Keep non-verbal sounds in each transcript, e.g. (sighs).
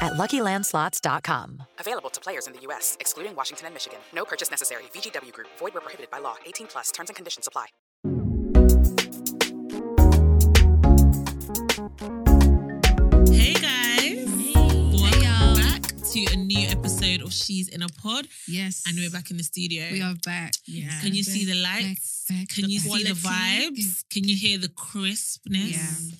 at luckylandslots.com. Available to players in the U.S., excluding Washington and Michigan. No purchase necessary. VGW Group, void where prohibited by law. 18 plus terms and conditions apply. Hey guys. Welcome back to a new episode of She's in a Pod. Yes. And we're back in the studio. We are back. Yeah. Can you see the lights? Back, back, Can the you see the vibes? Can you hear the crispness? Yeah.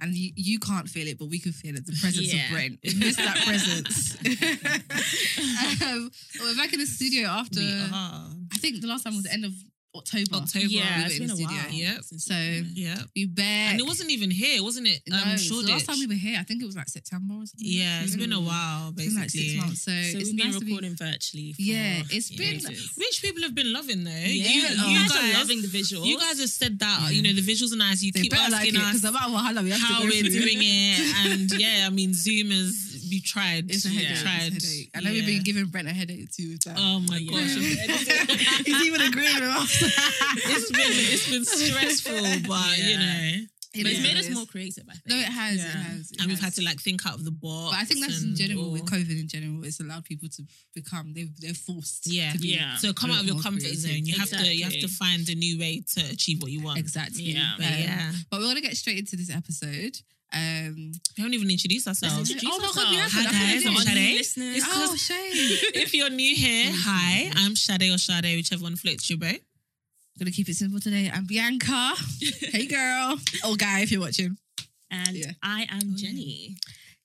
And you, you can't feel it, but we can feel it. The presence Yeah. of Brent. We miss that presence. (laughs) um, we're back in the studio after. I think the last time was the end of October. October. Yeah, we it's were in been a studio. while. Yep. So Yeah. we back. And it wasn't even here, wasn't it? no, Um, so last time we were here, I think it was like September or something. Yeah, it's been a Mm. while, It's been like six months. So, So it's we've been nice to be- recording virtually. For Yeah, it's been- ages. Which people have been loving though. Yeah, You, you, you guys, guys, are loving the visuals. You guys have said that, Yeah. you know, the visuals are nice. You They keep better like asking it us about how long we how we're doing it. (laughs) And yeah, I mean, Zoom is, we've tried. It's a we've headache. tried. It's a headache. I know we've been giving Brent a headache too. With that. Oh my Yeah. gosh. (laughs) He's even agreeing with us. it's been it's been stressful, but you know, It but is it's made us more creative. I think. No, it has. It has. it and we've has. had to like think out of the box. But I think that's in and general with. COVID. In general, it's allowed people to become. they've they're forced. Yeah. To be Yeah. So come out of your comfort creative. zone. You have to you have to find a new way to achieve what you want. Exactly. Yeah. But Um, yeah, But we're gonna get straight into this episode. Um, we haven't even introduced ourselves. introduce Oh my God, we ourselves. haven't. Hi guys, thought I'm we did. Our new Shade. It's oh, 'cause- (laughs) shame. If you're new here, hi, I'm Shade or Shade, whichever one floats your boat. gonna keep it simple today. I'm Bianca. (laughs) hey, girl. Oh, guy, if you're watching. and Yeah. I am Oh, yeah. Jenny.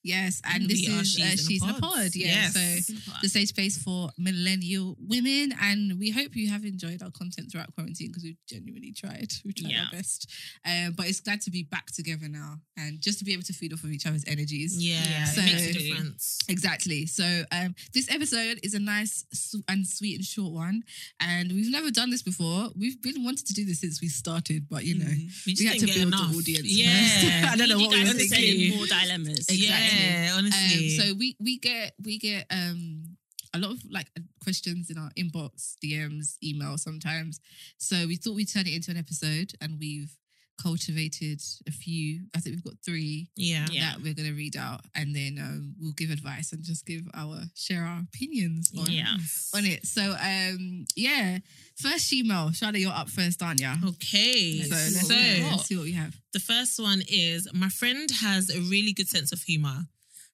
Yes, and this is She's uh, in a she's in a Pod. Yeah. Yes. So the safe space for millennial women. And we hope you have enjoyed our content throughout quarantine because we've genuinely tried. We've tried Yeah. our best. Um, but it's glad to be back together now and just to be able to feed off of each other's energies. Yeah, Yeah, it makes a difference. Exactly. So um, this episode is a nice and sweet and short one. And we've never done this before. We've been wanting to do this since we started, but you know, We we just had to build enough. the audience. Yeah. (laughs) I don't know you what we were thinking. more dilemmas. Exactly. Yeah, Um, honestly. so we we get we get um a lot of like questions in our inbox, DMs, email sometimes. So we thought we'd turn it into an episode, and we've cultivated a few. I think we've got three yeah. Yeah. that we're gonna read out, and then um, we'll give advice and just give our share our opinions on Yeah. on it. So um yeah, first email, Shada, you're up first, aren't you? Okay, So so, let's, see, let's see what we have. the first one is my friend has a really good sense of humor.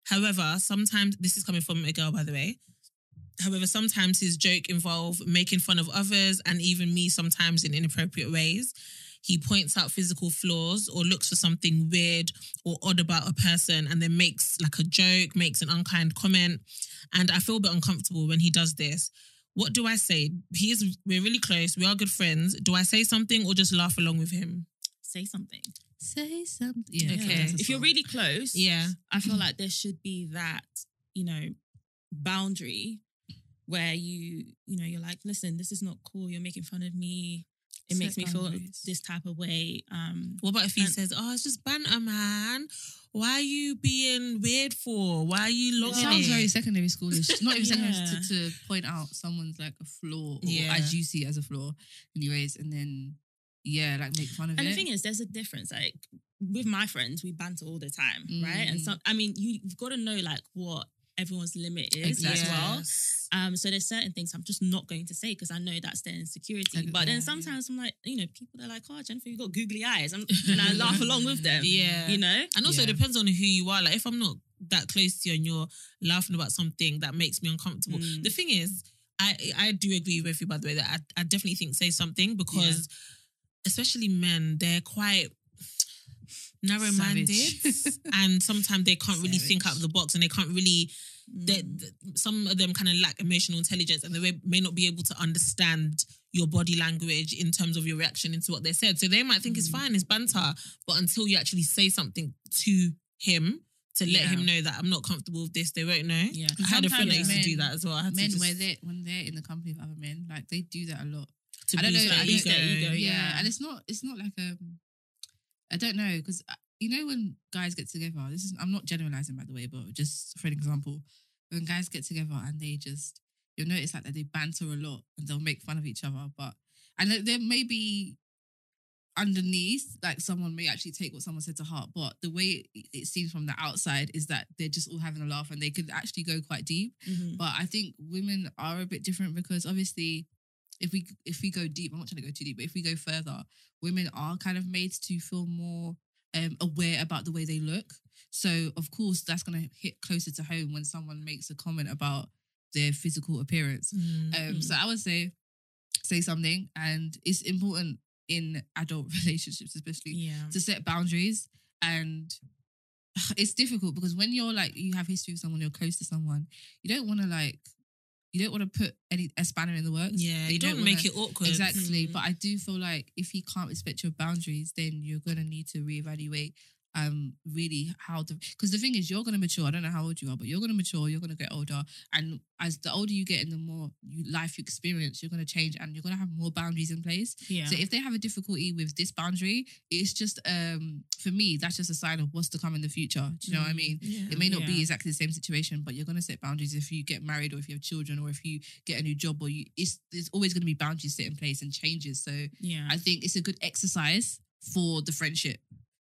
However, sometimes this is coming from a girl, by the way. However, sometimes his joke involve making fun of others and even me sometimes in inappropriate ways. He points out physical flaws or looks for something weird or odd about a person and then makes like a joke, makes an unkind comment. And I feel a bit uncomfortable when he does this. What do I say? He is we're really close, we are good friends. Do I say something or just laugh along with him? Say something. Say something. Yeah, Okay. If you're really close, Yeah. I feel like there should be that, you know, boundary where you, you know, you're like, listen, this is not cool. You're making fun of me. It makes me feel this type of way. Um, What about if he And- says, "Oh, it's just banter, man. Why are you being weird for? Why are you It sounds very secondary schoolish. Not even secondary Yeah. to, to point out someone's like a flaw, or Yeah. as you see it as a flaw, anyways, and then yeah, like make fun of and it. the thing is, there's a difference. Like with my friends, we banter all the time, right? And Mm. so, I mean, you, you've got to know like what everyone's limit is as well. Um, so there's certain things I'm just not going to say because I know that's their insecurity. Like, but yeah, then sometimes I'm like, you know, people are like, "Oh, Jennifer, you got googly eyes," I'm, and I laugh (laughs) along with them. Yeah. you know. And also, Yeah. it depends on who you are. Like, if I'm not that close to you and you're laughing about something that makes me uncomfortable. Mm. The thing is, I I do agree with you, by the way, that I, I definitely think say something because, especially men, they're quite narrow minded (laughs) and sometimes they can't really think out of the box and they can't really they, Mm. some of them kind of lack emotional intelligence and they may- not be able to understand your body language in terms of your reaction into what they said. So they might think it's Mm. fine, it's banter, but until you actually say something to him to let Yeah. him know that I'm not comfortable with this, they won't know. Yeah. I had a friend that used to do that as well. Men to just, where they when they're in the company of other men, like they do that a lot. I don't know. their I ego, don't- ego, yeah. yeah. and it's not. It's not like um. I don't know because you know when guys get together. This is. I'm not generalizing by the way, but just for an example, when guys get together and they just, you'll notice like that they banter a lot and they'll make fun of each other, but and there- there may be underneath like someone may actually take what someone said to heart but the way it, seems from the outside is that they're just all having a laugh and they could actually go quite deep Mhm. but I think women are a bit different because obviously, if we if we go deep, I'm not trying to go too deep, but if we go further, women are kind of made to feel more um, aware about the way they look. So of course, that's going to hit closer to home when someone makes a comment about their physical appearance. Mm. Um, so I would say say something, and it's important in adult (laughs) relationships, especially yeah. to set boundaries and (sighs) it's difficult because when you're like you have history with someone you're close to someone you don't want to like you don't want to put any a spanner in the works Yeah, you, don't, wanna- make it awkward. exactly Mm. but i do feel like if he can't respect your boundaries then you're going to need to reevaluate um really how the because the thing is you're going to mature i don't know how old you are but you're going to mature you're going to get older and as the older you get and the more you, life you experience you're going to change and you're going to have more boundaries in place Yeah. so if they have a difficulty with this boundary, it's just um for me, that's just a sign of what's to come in the future. Do you know what I mean? Yeah. It may not be exactly the same situation, but you're gonna set boundaries if you get married or if you have children or if you get a new job or you it's there's always gonna be boundaries set in place and changes. So yeah. I think it's a good exercise for the friendship.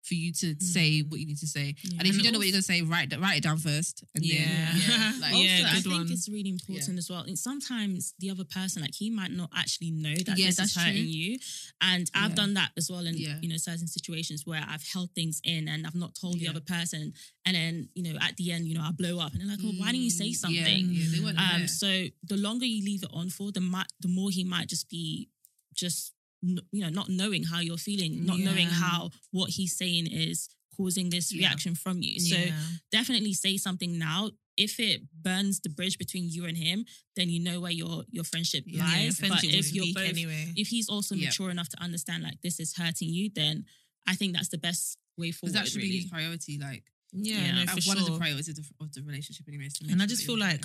For you to say what you need to say, Yeah. and if And you don't know what you're gonna say, write write it down first. And Yeah. then, yeah, (laughs) like, also, Yeah, I think one. it's really important as well. And sometimes the other person, like he might not actually know that Yeah, this that's is hurting true. you. And I've Yeah. done that as well in Yeah. you know certain situations where I've held things in and I've not told the other person. And then you know at the end, you know I blow up and they're like, oh, why didn't you say Mm, something? Yeah, yeah, they weren't Um, so the longer you leave it on for, the mi- the more he might just be just n- you know not knowing how you're feeling, not knowing how what he's saying is causing this Yeah. reaction from you. So Yeah. definitely say something now. If it burns the bridge between you and him, then you know where your your friendship Yeah, lies. Yeah, but friendship if you're both, anyway. if he's also Yeah. mature enough to understand like this is hurting you, then I think that's the best way forward. that should be really. his priority. Like yeah, Yeah. no, one sure. of the priorities of the, of the relationship, anyways. and I just feel like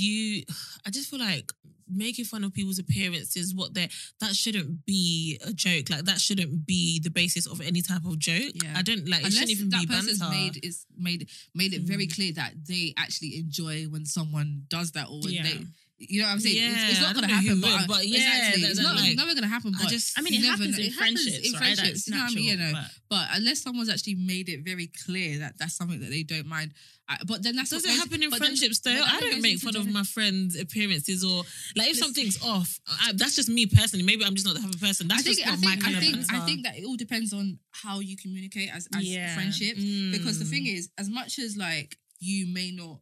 you I just feel like making fun of people's appearances what they that shouldn't be a joke like that shouldn't be the basis of any type of joke Yeah. I don't like it unless shouldn't even that be person's banter made is made made it very Mm. clear that they actually enjoy when someone does that or when Yeah. they you know what I'm saying? It's, it's not gonna don't know who happen would, but, but yeah, exactly that- it's not like, never gonna happen I but just- I mean, it never happens in It happens friendships, in right? friendships That's you know what I mean? You know but- but unless someone's actually made it very clear that that's something that they don't mind I, but then that's does what it goes- happen in but then- friendships though? I don't make fun of my friends appearances or like if something's off I, that's just me personally. Maybe I'm just not the type of person. That's I think just I not think my kind I of think I think that it all depends on how you communicate as as Yeah. friendships because the Mm. thing is as much as like you may not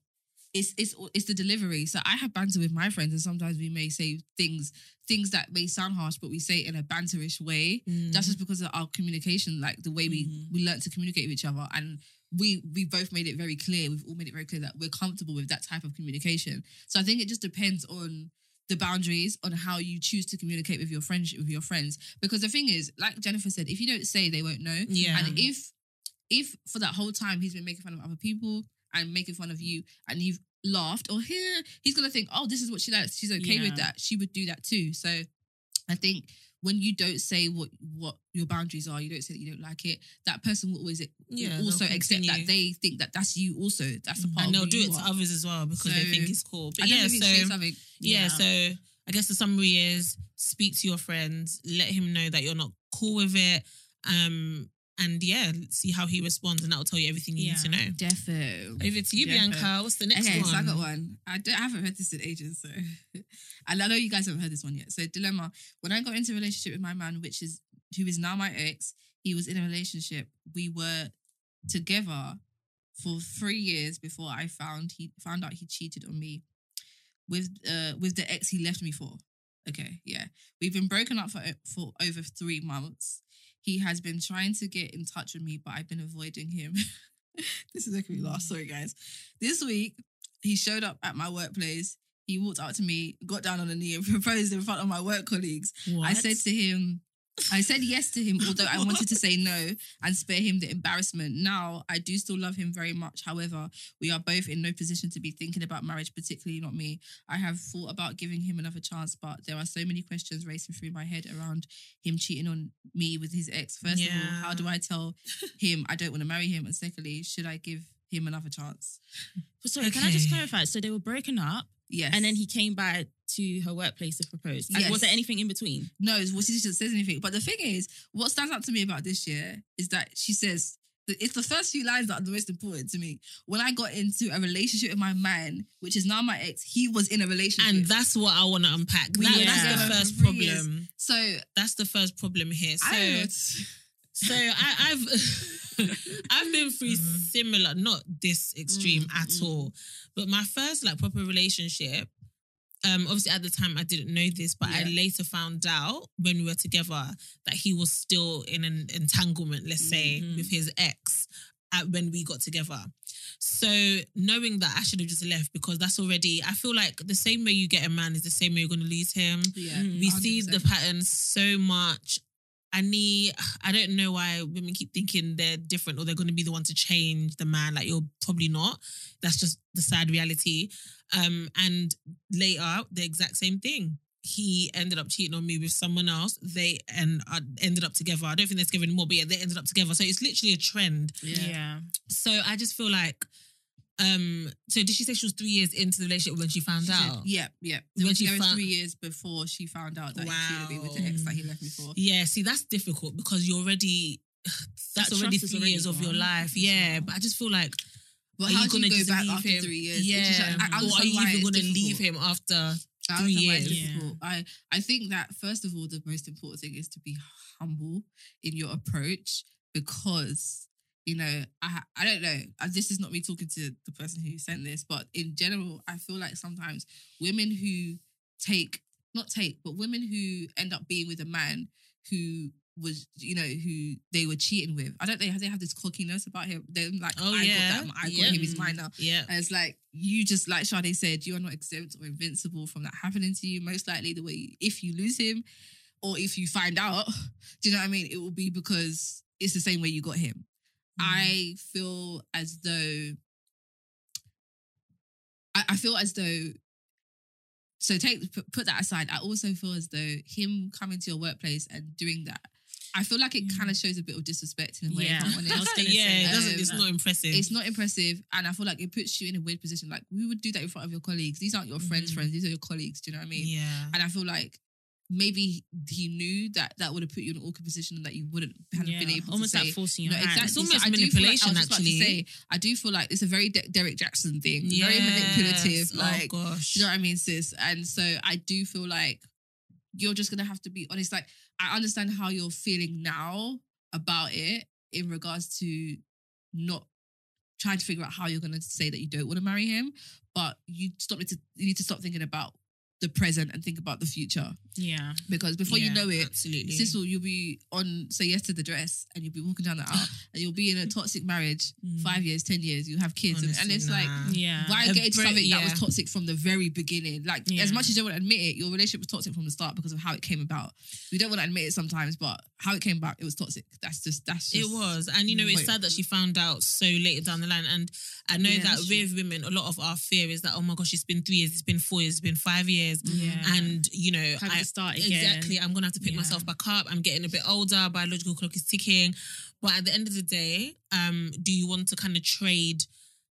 it's it's it's the delivery. So I have banter with my friends and sometimes we may say things things that may sound harsh but we say it in a banterish way. Mm. that's just because of our communication like the way we Mhm. we learn to communicate with each other. And we we both made it very clear we've all made it very clear that we're comfortable with that type of communication. So I think it just depends on the boundaries on how you choose to communicate with your friends with your friends. Because the thing is like Jennifer said if you don't say they won't know. Yeah. And if if for that whole time he's been making fun of other people and making fun of you and you've laughed or here he's gonna think oh this is what she likes. She's okay with that. She would do that too. So I think when you don't say what what your boundaries are you don't say that you don't like it that person will always Yeah, will also accept that they think that that's you also. That's a part and they'll do it to are. others as well because they think it's cool. But yeah definitely think say so something. yeah, Yeah. so I guess the summary is speak to your friends, let him know that you're not cool with it, um, and yeah, see how he responds, and that'll tell you everything you need to know. defo Over to you, Defo. Bianca. What's the next okay, one? so I got one. I, don't, I haven't heard this in ages, so (laughs) and I know you guys haven't heard this one yet. So dilemma: when I got into a relationship with my man, which is who is now my ex, he was in a relationship. We were together for three years before I found he found out he cheated on me with uh with the ex he left me for. Okay, yeah, we've been broken up for for over three months. He has been trying to get in touch with me, but I've been avoiding him. (laughs) this is making me laugh. Sorry, guys. This week, he showed up at my workplace. He walked up to me, got down on a knee, and (laughs) proposed in front of my work colleagues. I said to him, I said yes to him, although I wanted to say no and spare him the embarrassment. Now, I do still love him very much. However, we are both in no position to be thinking about marriage, particularly not me. I have thought about giving him another chance, but there are so many questions racing through my head around him cheating on me with his ex. First of all, how do I tell him I don't want to marry him? And secondly, should I give him another chance? Sorry, can I just clarify? So they were broken up, Yes. and then he came back to her workplace to propose. And Yes. was there anything in between? No, well, she just says anything. But the thing is, what stands out to me about this year is that she says it's the first few lines that are the most important to me. When I got into a relationship with my man, which is now my ex, he was in a relationship. And that's what I want to unpack. That- were That's together the first three years. problem. so That's the first problem here. So, I so I, I've (laughs) (laughs) I've been through similar, not this extreme Mm, at all, but my first like proper relationship. Um, obviously at the time I didn't know this, but I later found out when we were together that he was still in an entanglement, let's say, Mhm. with his ex at, when we got together. So knowing that I should have just left because that's already I feel like the same way you get a man is the same way you're gonna lose him Yeah, we see the 100%. pattern so much. I need, I don't know why women keep thinking they're different or they're going to be the one to change the man. Like you're probably not. That's just the sad reality. Um, and later, the exact same thing. He ended up cheating on me with someone else. They and uh, ended up together. I don't think they're together anymore, but yeah, they ended up together. So it's literally a trend. Yeah. So I just feel like, um, so did she say she was three years into the relationship when she found She said- out? yeah, yeah. They When she found- three years before she found out that he cheated on me with the ex that he left me for. Yeah, see, that's difficult because you're already (sighs) that's That already three already years of your life. Yeah, but I just feel like But are how you gonna go just back after him? three years? Yeah, just- I- or are you even going to leave him after? Three understand why it's years. difficult. I, I think that first of all, the most important thing is to be humble in your approach because you know I I don't know. uh, This is not me talking to the person who sent this, but in general, I feel like sometimes women who take not take, but women who end up being with a man who was you know who they were cheating with. I don't know. They have this cockiness about him. They're like, Oh, I yeah. got that. I got Yeah. him. He's mine now. Yeah, And it's like you just like Shade said, you are not exempt or invincible from that happening to you. Most likely, the way if you lose him or if you find out, (laughs) do you know what I mean? It will be because it's the same way you got him. I feel as though I, I feel as though so take put, that aside. I also feel as though him coming to your workplace and doing that. I feel like it kind of shows a bit of disrespect in a way. Yeah. if I'm honest. (laughs) I was gonna yeah, it doesn't. um, it's not impressive. It's not impressive, and I feel like it puts you in a weird position. Like we would do that in front of your colleagues. These aren't your friends' Mhm. friends. These are your colleagues. Do you know what I mean? yeah, And I feel like maybe he knew that that would have put you in an awkward position and that you wouldn't have Yeah, been able almost to say. like forcing your no, exactly. It's almost I do feel like- manipulation, I was just about to actually. say, I do feel like it's a very De- Derek Jackson thing. Very Yes. manipulative. Oh, like, oh gosh, you know what I mean, sis? And so I do feel like you're just gonna have to be honest. Like, I understand how you're feeling now about it in regards to not trying to figure out how you're gonna say that you don't want to marry him, but you stop need to you need to stop thinking about the present and think about the future yeah. because before you know it, absolutely. Sissel, you'll be on say yes to the dress and you'll be walking down the aisle and you'll be in a toxic marriage Mm. five years, ten years, you have kids, and- and, Honestly, it's like. Yeah. why A get into break- something that was toxic from the very beginning? Like Yeah. as much as you don't want to admit it, your relationship was toxic from the start because of how it came about. We don't want to admit it sometimes, but how it came about, it was toxic. That's just that's just It was, and you know, it's sad that she found out so later down the line. And I know Yeah, that that's true. with women, a lot of our fear is that, oh my gosh, it's been three years, it's been four years, it's been five years, Yeah. and you know, Having I, to start again. exactly, I'm gonna have to pick Yeah. myself back up. I'm getting a bit older, biological clock is ticking. But at the end of the day, um, do you want to kind of trade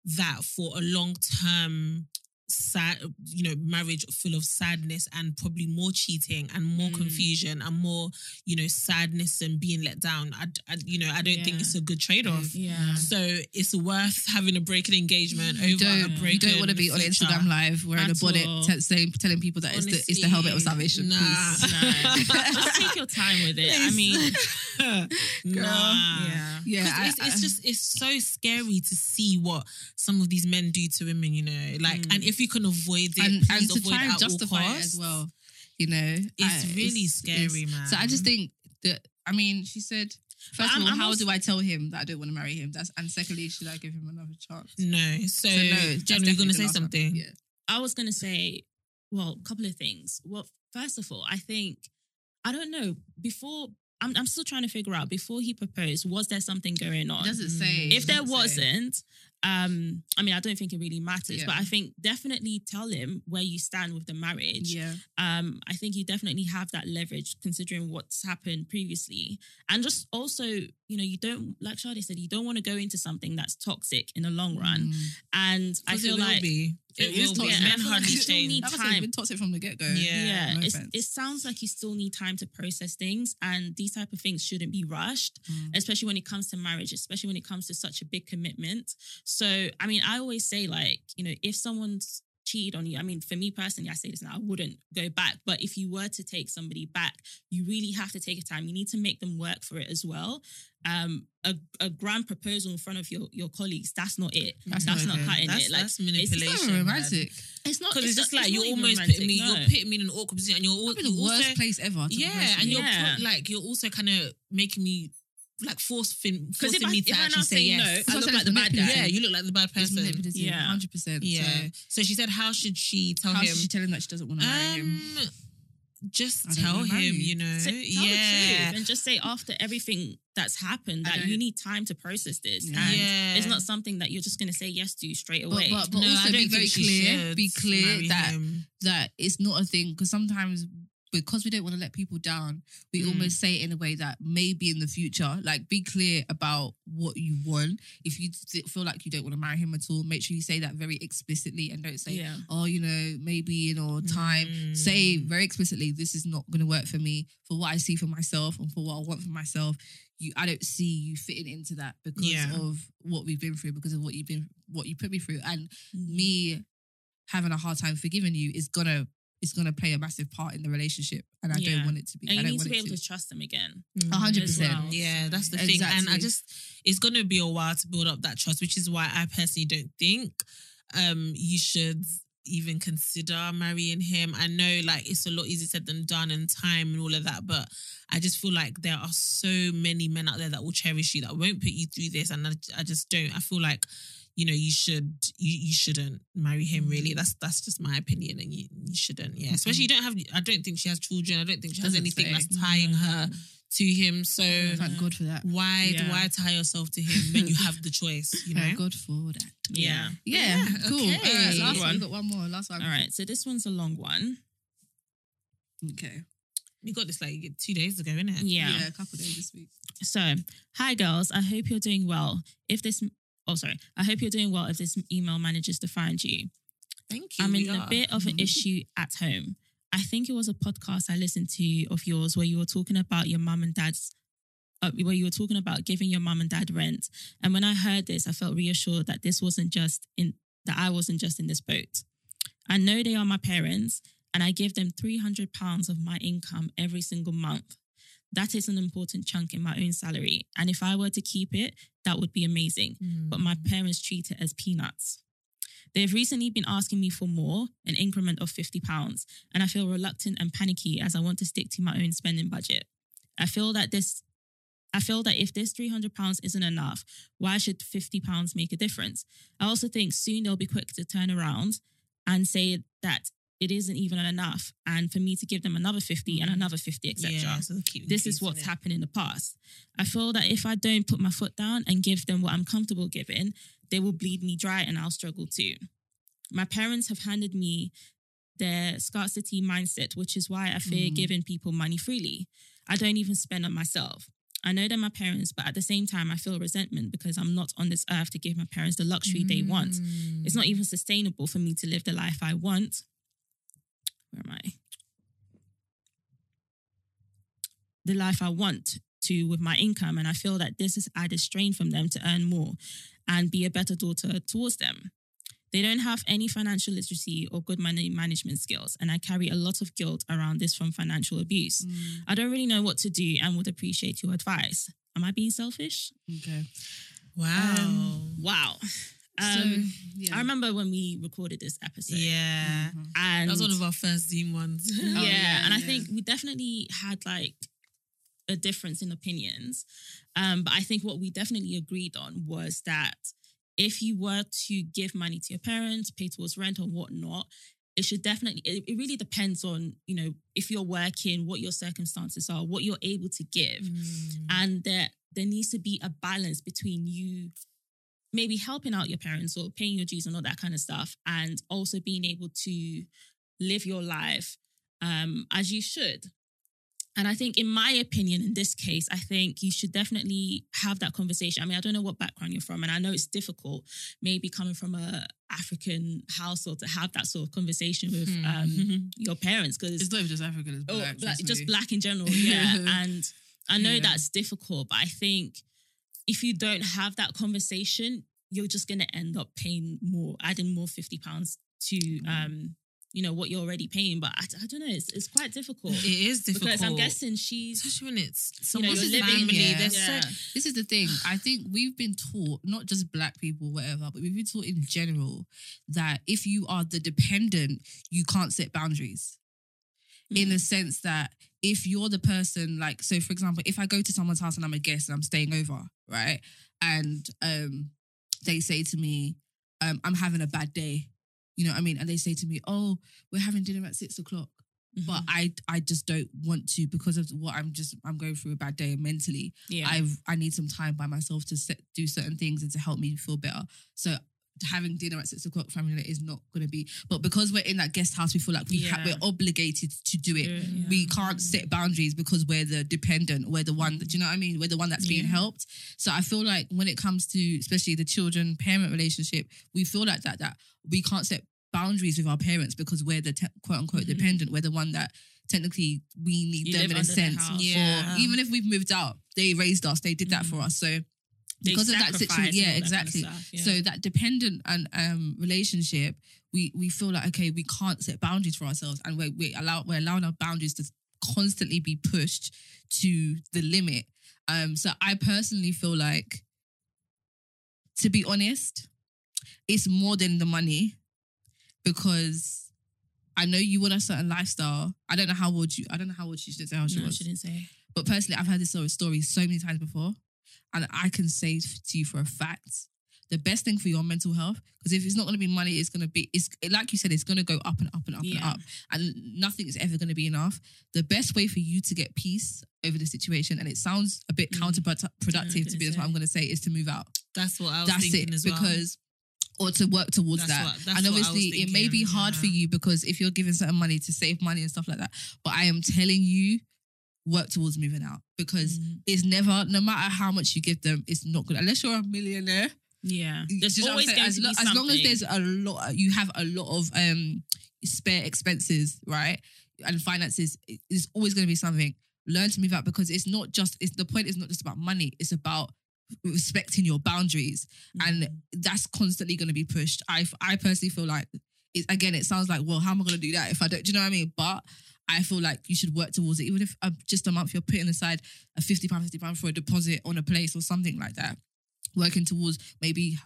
that for a long term? Sad you know marriage full of sadness and probably more cheating and more Mm. confusion and more you know sadness and being let down I, I you know i don't think it's a good trade-off Yeah. so it's worth having a break in engagement over you a don't, break you don't want to be on Instagram live wearing a bonnet, t- saying, telling people that it's the, it's the helmet of salvation. Nah. please. (laughs) No. Just take your time with it. I mean, (laughs) nah. yeah. Yeah, I- it's, it's just it's so scary to see what some of these men do to women, you know. Like, Mm. and if you can avoid it, and, please and to avoid try and at all justify it as well. You know, It's I- really scary, man. So I just think that I mean, she said, first of all, I'm how also- do I tell him that I don't want to marry him? That's and secondly, should I give him another chance? No. So, So no, Jen, were you definitely going to say something? Yeah. I was gonna say, well, a couple of things. Well, first of all, I think I don't know. Before I'm, I'm still trying to figure out before he proposed, was there something going on? Doesn't say. if there wasn't, say. Um, I mean, I don't think it really matters, but I think definitely tell him where you stand with the marriage. Yeah. Um, I think you definitely have that leverage considering what's happened previously. And just also, you know, you don't, like Shade said, you don't want to go into something that's toxic in the long run. Mm. And I feel like be. It It, is will be. Men I feel like hardly still change. need Like I said, time. it's been toxic from the get go. Yeah. yeah, no offense. it sounds like you still need time to process things, and these type of things shouldn't be rushed, Mm. especially when it comes to marriage, especially when it comes to such a big commitment. So, I mean, I always say, like, you know, if someone's cheated on you, I mean, for me personally, I say this now, I wouldn't go back. But if you were to take somebody back, you really have to take a time. You need to make them work for it as well. Um, a, a grand proposal in front of your your colleagues, that's not it. That's, not, okay. cutting That's- it. Like, that's it's- It's manipulation. not man. It's not Because it's, just not- like not you're almost romantic, putting me, no. you're putting me in an awkward position, and you're, al- Probably the worst also, place ever. yeah, and you're put, like you're also kind of making me like force fin- Because forcing I, me to I actually say yes. no, I look like the bad guy. yeah, you look like the bad person. Yeah. hundred percent. Yeah. So she said, how should she tell How him? should she tell him that she doesn't want to marry him? um, just tell him, you. know. The yeah. and just say after everything that's happened that you need time to process this. Yeah. And Yeah. it's not something that you're just going to say yes to straight away. but, but No, I also be very clear. Be clear that him. that it's not a thing because sometimes because we don't want to let people down, we Mm. almost say it in a way that maybe in the future, like be clear about what you want. If you feel like you don't want to marry him at all, make sure you say that very explicitly and don't say, yeah. oh, you know, maybe in or time. Say Mm. very explicitly, this is not going to work for me for what I see for myself and for what I want for myself. You, I don't see you fitting into that because Yeah. of what we've been through, because of what you've been, what you put me through, and me having a hard time forgiving you is gonna is gonna play a massive part in the relationship, and I Yeah. don't want it to be. And I you don't need want to be able to. to trust them again. Mm. A hundred as percent. well. Yeah, that's the So- thing. And I just, it's going to be a while to build up that trust, which is why I personally don't think um you should even consider marrying him. I know like it's a lot easier said than done and time and all of that, but I just feel like there are so many men out there that will cherish you, that won't put you through this. And I, I just don't, I feel like, you know, you should, you, you shouldn't marry him really. Mm. That's, that's just my opinion. And you, you shouldn't. Yeah. Mm-hmm. Especially you don't have, I don't think she has children. I don't think she has Doesn't anything say. that's tying her mm-hmm. to him. So Thank God for that. why Yeah. why tie yourself to him when you have the choice? You (laughs) know. Thank God for that. Yeah. Yeah, Yeah, cool. okay. All right, last one. one. We got one more. Last one. All right. So this one's a long one. Okay. We got this like two days ago, innit? Yeah. Yeah. a couple days this week. So, hi girls. I hope you're doing well. If this, oh sorry, I hope you're doing well. If this email manages to find you, Thank you. I'm in a are. bit of an issue at home. I think it was a podcast I listened to of yours where you were talking about your mum and dad's, uh, where you were talking about giving your mum and dad rent. And when I heard this, I felt reassured that this wasn't just in that I wasn't just in this boat. I know they are my parents, and I give them three hundred pounds of my income every single month. That is an important chunk in my own salary, and if I were to keep it, that would be amazing Mm. but my parents treat it as peanuts. They've recently been asking me for more, an increment of £50, and I feel reluctant and panicky as I want to stick to my own spending budget. I feel that this I feel that if this £300 isn't enough, why should £50 make a difference? I also think soon they'll be quick to turn around and say that it isn't even enough and for me to give them another 50 and another 50, etc Yeah, so this is what's happened in the past. I feel that if I don't put my foot down and give them what I'm comfortable giving, they will bleed me dry and I'll struggle too. My parents have handed me their scarcity mindset, which is why I fear Mm. giving people money freely. I don't even spend on myself. I know they're my parents, but at the same time, I feel resentment because I'm not on this earth to give my parents the luxury they want. Mm. It's not even sustainable for me to live the life I want. Where am I? The life I want to with my income. And I feel that this has added strain from them to earn more and be a better daughter towards them. They don't have any financial literacy or good money management skills. And I carry a lot of guilt around this from financial abuse. Mm. I don't really know what to do and would appreciate your advice. Am I being selfish? Okay. Wow. Um, wow. So Um, yeah. I remember when we recorded this episode. yeah. Mhm. And That was one of our first Zoom ones. (laughs) yeah, Oh, yeah, and I think we definitely had like a difference in opinions. Um, but I think what we definitely agreed on was that if you were to give money to your parents, pay towards rent or whatnot, it should definitely it, it really depends on you know if you're working what your circumstances are what you're able to give Mm. and there there needs to be a balance between you maybe helping out your parents or paying your dues and all that kind of stuff and also being able to live your life um, as you should and I think, in my opinion, in this case, I think you should definitely have that conversation. I mean, I don't know what background you're from, and I know it's difficult, maybe coming from a African household, to have that sort of conversation with Hmm. um, (laughs) your parents because It's not even just African, it's Oh, black. black- just black in general, (laughs) yeah. and I know Yeah. that's difficult, but I think if you don't have that conversation, you're just going to end up paying more, adding more fifty pounds to, Mm. um, you know, what you're already paying. But I, I don't know, it's, it's quite difficult It is difficult. because I'm guessing she's, especially when it's you know, someone's you're living. family. yeah. Yeah. so This is the thing. I think we've been taught, not just black people, whatever, but we've been taught in general that if you are the dependent, you can't set boundaries. In the sense that if you're the person, like, so for example, if I go to someone's house and I'm a guest and I'm staying over, right? And um they say to me, um, I'm having a bad day. You know what I mean? And they say to me, Oh, we're having dinner at six o'clock but I I just don't want to because of what I'm just I'm going through a bad day mentally. yeah, I've I need some time by myself to set, do certain things and to help me feel better. So having dinner at six o'clock family night is not going to be. But because we're in that guest house, we feel like we ha- Yeah. we're obligated to do it. Yeah. We can't set boundaries because we're the dependent. We're the one. that- Do you know what I mean? We're the one that's being helped. So I feel like when it comes to especially the children parent relationship, we feel like that that we can't set boundaries with our parents because we're the te- quote unquote Mhm. dependent. We're the one that technically we need You them in a sense. house. Yeah. Or even if we've moved out, they raised us. They did that for us. So They because of that situation, yeah, that kind of exactly. stuff, yeah. So that dependent and um relationship, we we feel like okay, we can't set boundaries for ourselves, and we we allow we're allowing our boundaries to constantly be pushed to the limit. Um, so I personally feel like, to be honest, it's more than the money, because I know you want a certain lifestyle. I don't know how old you. I don't know how old she should say how she no, was. shouldn't say. But personally, I've heard this sort story so many times before. And I can say to you for a fact, the best thing for your mental health, because if it's not going to be money, it's going to be, it's like you said, it's going to go up and up and up and up. And nothing is ever going to be enough. The best way for you to get peace over the situation, and it sounds a bit Mm. counterproductive to be honest, what. I'm going to say is to move out. that's what I was That's thinking it. as well. Because, or to work towards That's that. what- that's and what I was obviously, it may be hard for you because if you're giving certain money to save money and stuff like that. But I am telling you, work towards moving out because Mm. it's never, no matter how much you give them, it's not good. Unless you're a millionaire. Yeah, there's you know what I'm always going as, to lo- be as long as there's a lot, you have a lot of um spare expenses, right? And finances, it- it's always going to be something. Learn to move out because it's not just. It's the point is not just about money. It's about respecting your boundaries, and that's constantly going to be pushed. I I personally feel like it, again, it sounds like well, how am I going to do that if I don't? Do you know what I mean? But I feel like you should work towards it, even if uh, just a month you're putting aside a fifty pound, fifty pound for a deposit on a place or something like that. Working towards maybe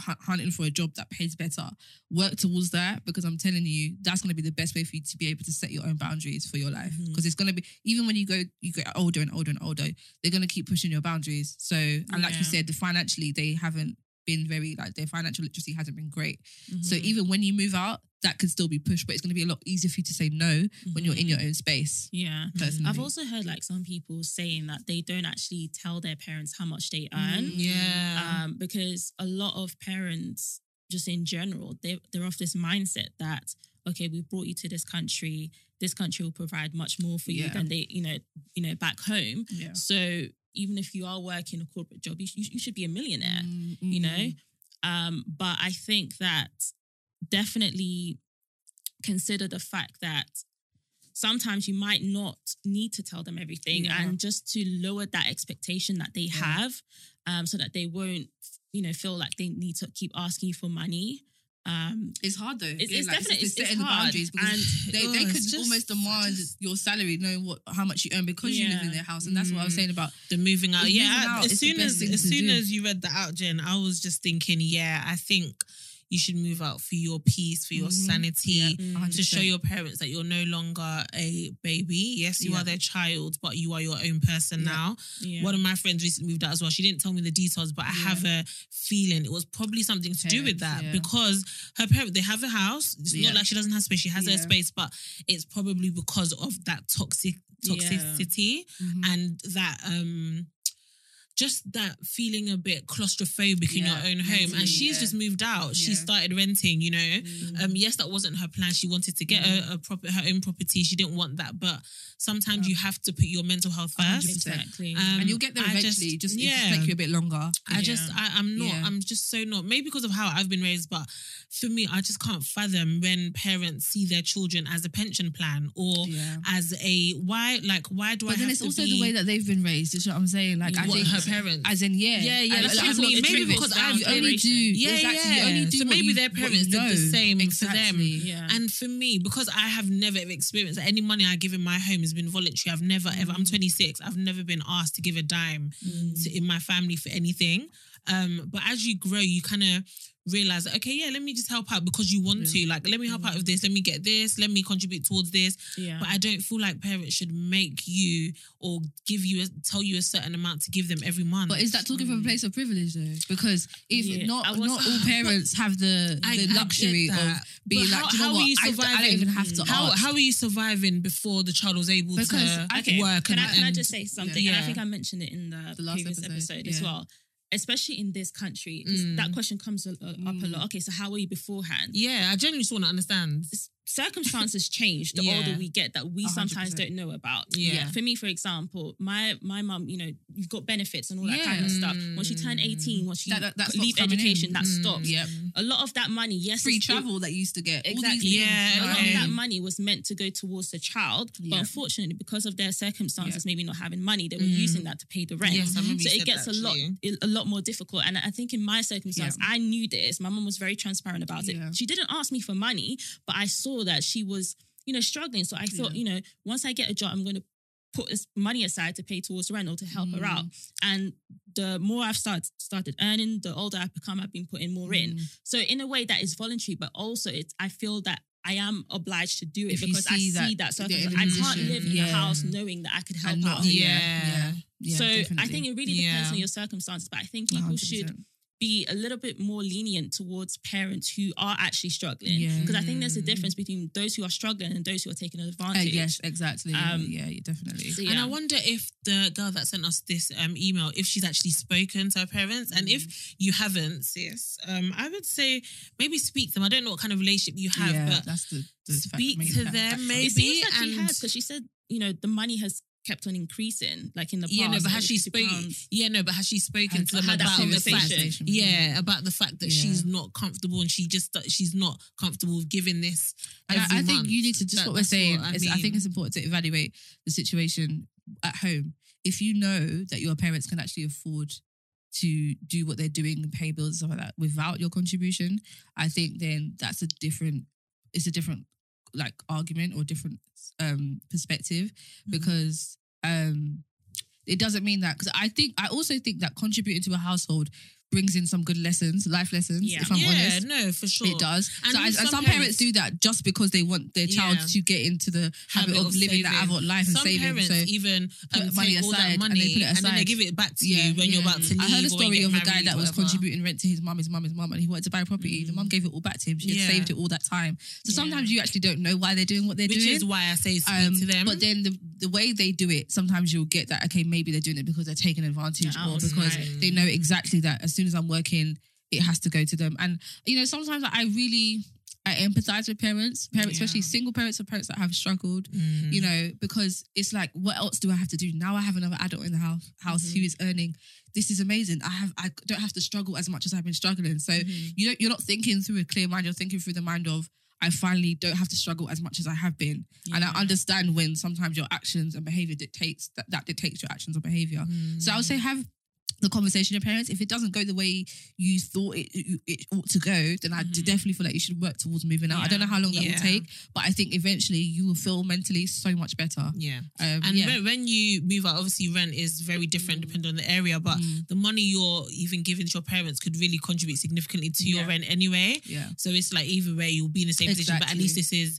hunting for a job that pays better. Work towards that because I'm telling you that's going to be the best way for you to be able to set your own boundaries for your life. Because it's going to be even when you go you get older and older and older, they're going to keep pushing your boundaries. So and like you said, financially they haven't been very like their financial literacy hasn't been great. So Mhm. even when you move out, that could still be pushed, but it's going to be a lot easier for you to say no when you're in your own space. yeah. Personally, I've also heard like some people saying that they don't actually tell their parents how much they earn. Mm. yeah. um, because a lot of parents, just in general, they they're of this mindset that okay, we brought you to this country. This country will provide much more for you Yeah. than they, you know, you know, back home. yeah. So even if you are working a corporate job, you, sh- you should be a millionaire. Mm, You know, um, but I think that definitely consider the fact that sometimes you might not need to tell them everything Yeah. and just to lower that expectation that they Yeah. have um, so that they won't you know feel like they need to keep asking you for money um, It's hard though. It's- it's like, definitely- just it's- setting the hard. boundaries because And- they, oh, they could just- almost demand just- your salary, knowing what how much you earn because you live in their house, and that's what I was Mm. saying about. the moving out. It's yeah, moving out as soon as as soon do. as you read that out, Jen, I was just thinking, yeah, I think you should move out for your peace, for your Mhm. sanity, Yeah, to show your parents that you're no longer a baby. Yes, you Yeah. are their child, but you are your own person Yeah. now. One of my friends recently moved out as well. She didn't tell me the details, but I have a feeling it was probably something to do with that because her parents they have a house. It's not like she doesn't have space; she has her space, but it's probably because of that toxic toxicity Mhm. and that um just that feeling a bit claustrophobic in your own home and she's yeah. just moved out she Yeah. started renting you know Mm. um yes that wasn't her plan she wanted to get a, a proper her own property she didn't want that but sometimes Yeah. you have to put your mental health first Exactly. Um, and you'll get there I eventually. just- Just, yeah. take you a bit longer. I just I, I'm not Yeah. I'm just so not maybe because of how I've been raised but for me I just can't fathom when parents see their children as a pension plan or Yeah. as a why like why do I But then have it's also be the way that they've been raised. Is what I'm saying. Like I think her parents as in yeah, Yeah, yeah, that's what I mean. Maybe because I've only do yeah, exactly. yeah. You only do so maybe you- their parents did the same exactly. for them. yeah. And for me, because I have never experienced any money I give in my home has been voluntary. I've never ever. I'm 26. I've never been asked to give a dime to, in my family for anything. Um, but as you grow, you kind of realize, okay, yeah, let me just help out because you want to. Like, let me help out with mm-hmm. this. Let me get this. Let me contribute towards this. yeah. But I don't feel like parents should make you or give you a, tell you a certain amount to give them every month. But is that talking from a mm. place of privilege though? Because if Yeah, not, was- not (laughs) all parents have the I- I the luxury of that. being But like, how- "Do you know how are what? you I, I don't surviving? even have to how ask. how are you surviving before the child was able Because to I- Okay, work? Can and, I, can I just say something? Yeah. And I think I mentioned it in the, The last previous episode, episode, as well. Especially in this country, Mm. that question comes up a lot. Okay, so how were you beforehand? Yeah, I genuinely just want to understand. circumstances (laughs) change the Yeah. older we get that we A hundred sometimes don't know about. Yeah. For me, for example, my my mum, you know, you've got benefits and all that Yeah. kind of stuff. Once you turn 18, once you That- that- leave education, in. that Mm. stops. Yep. A lot of that money, yes, Free it's- it- travel that you used to get. Exactly. Yeah, a lot of that money was meant to go towards the child, but Yeah. unfortunately, because of their circumstances, Yeah. maybe not having money, they were Mm. using that to pay the rent. Yes, so it gets a lot, a lot more difficult. And I think in my circumstance. I knew this. My mum was very transparent about it. She didn't ask me for money, but I saw that she was, you know, struggling. So I thought, Yeah. you know, once I get a job, I'm going to put this money aside to pay towards rent or to help her Mm. out. And the more I've started started earning, the older I've become, I've been putting more in. Mm. So in a way that is voluntary, but also it's I feel that I am obliged to do it If because I see see that circumstance. a I can't live in yeah. a house knowing that I could help not out. Yeah. Yeah. Yeah, so I think it really depends on your circumstances, but I think people should 100%. Be a little bit more lenient towards parents who are actually struggling. Yeah. Because I think there's a difference between those who are struggling and those who are taking Uh, advantage. yes, exactly. Um, yeah, yeah, definitely. So, And. I wonder if the girl that sent us this um, email, if she's actually spoken to her parents, and Mm. if you haven't, sis, um, I would say maybe speak to them. I don't know what kind of relationship you have, yeah, but that's the, the speak main to them, maybe. it seems like she and- has because she said, you know, the money has kept on increasing, like in the past. yeah, no, but has she spoken? Yeah, no, but has she spoken to them about the fact? conversation. Yeah, about the fact that Yeah. she's not comfortable and she just she's not comfortable with giving this. And I, I think you need to just That- what we're saying. what I is I think it's important to evaluate the situation at home. If you know that your parents can actually afford to do what they're doing and pay bills and stuff like that without your contribution, I think then that's a different. It's a different like argument or different um perspective Mm-hmm. because um it doesn't mean that because I think I also think that contributing to a household brings in some good lessons, life lessons. Yeah. If I'm honest. yeah, honest, no, for sure. it does. And so I, with and some some parents, parents- do that just because they want their child Yeah. to get into the habit, Habit of, living that adult life and Some saving. parents So even put um, money take all aside that and they money put it aside and then they give it back to Yeah, you when you're about to leave. I heard a story of a guy that was contributing rent to his mum, his mum, his mum, and he wanted to buy a property. The mum gave it all back to him. She had Mm. Saved it all that time. So Yeah. sometimes you actually don't know why they're doing what they're Which doing. Which is why I say speak Um, to them. But then the the way they do it, sometimes you'll get that okay, maybe they're doing it because they're taking advantage Yeah, or because Mm. they know exactly that as soon as I'm working, it has to go to them. And you know, sometimes I really I empathize with parents, parents, especially single parents or parents that have struggled. Mm. You know, because it's like, what else do I have to do? Now I have another adult in the house house Mm-hmm. who is earning. This is amazing. I have I don't have to struggle as much as I've been struggling. So Mm-hmm. you don't you're not thinking through a clear mind. You're thinking through the mind of I finally don't have to struggle as much as I have been. And I understand when sometimes your actions and behavior dictates that, that dictates your actions or behavior. So I would say have the conversation with parents. If it doesn't go the way you thought it, it, it ought to go, then I Mhm. definitely feel like you should work towards moving out. I don't know how long that Yeah. will take, but I think eventually you will feel mentally so much better. Yeah. Um, And yeah. when, when you move out, obviously rent is very different depending on the area, but Mm. the money you're even giving to your parents could really contribute significantly to your rent anyway. yeah. So it's like either way, you'll be in the same position, but at least this is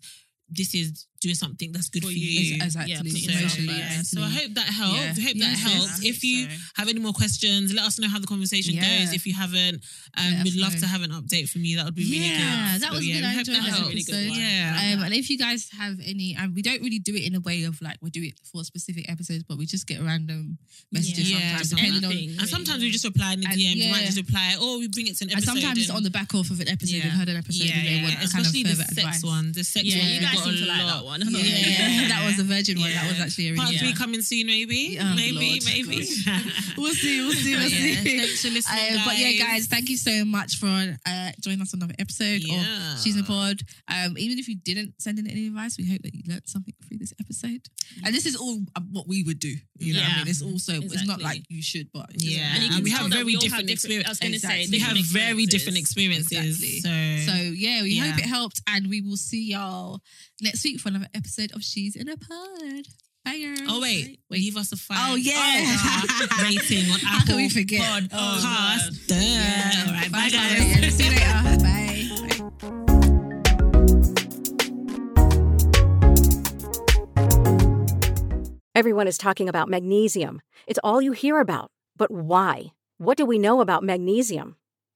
this is doing something that's good for, For you. you. Exactly. Yeah, put So, yourself yeah. so I hope that helps. Yeah. I hope that yes, helps. I If you so. have any more questions, let us know how the conversation Yeah. goes. If you haven't, um, Let we'd love know. to have an update from you. That would be really good. Yeah, that So, was yeah, good. we I hope enjoyed that that helps. episode. Yeah. Um, and if you guys have any, and we don't really do it in a way of like we do it for specific episodes, but we just get random messages Yeah, sometimes, just depending on. anything. And sometimes we just reply in the And DMs. We might just reply, or we bring it to an episode. And episode. sometimes it's on the back off of an episode. Yeah. They've heard an episode yeah, and they yeah, want yeah. kind of especially the further sex advice. one. The sex Yeah, one, you guys got seem to like that one. Yeah, Yeah. (laughs) that was a virgin one. That was actually a Part really three coming soon, maybe. Oh, maybe, Lord. maybe. (laughs) We'll see, we'll see, we'll (laughs) Yeah. see. Thanks for listening, Uh, But yeah, guys. guys, thank you so much for uh, joining us on another episode Yeah. of She's in a Pod. Um, even if you didn't send in any advice, we hope that you learned something through this episode. And this is all uh, what we would do. You know, what I mean, it's also it's not like you should, but Yeah. And you And can we have very we different experiences. I was going to Exactly. say we have very different experiences. experiences. Exactly. So, So yeah, we Yeah. hope it helped, and we will see y'all next week for another episode of She's in a Pod. Bye. girls. oh wait, Wait. leave us a five. Oh, yeah. Oh, star (laughs) rating on How Apple can we forget? Podcast. Oh, God. Duh. Yeah. All right, bye, Five guys. star. See you later. Bye. (laughs) Bye. Everyone is talking about magnesium. It's all you hear about. But why? What do we know about magnesium?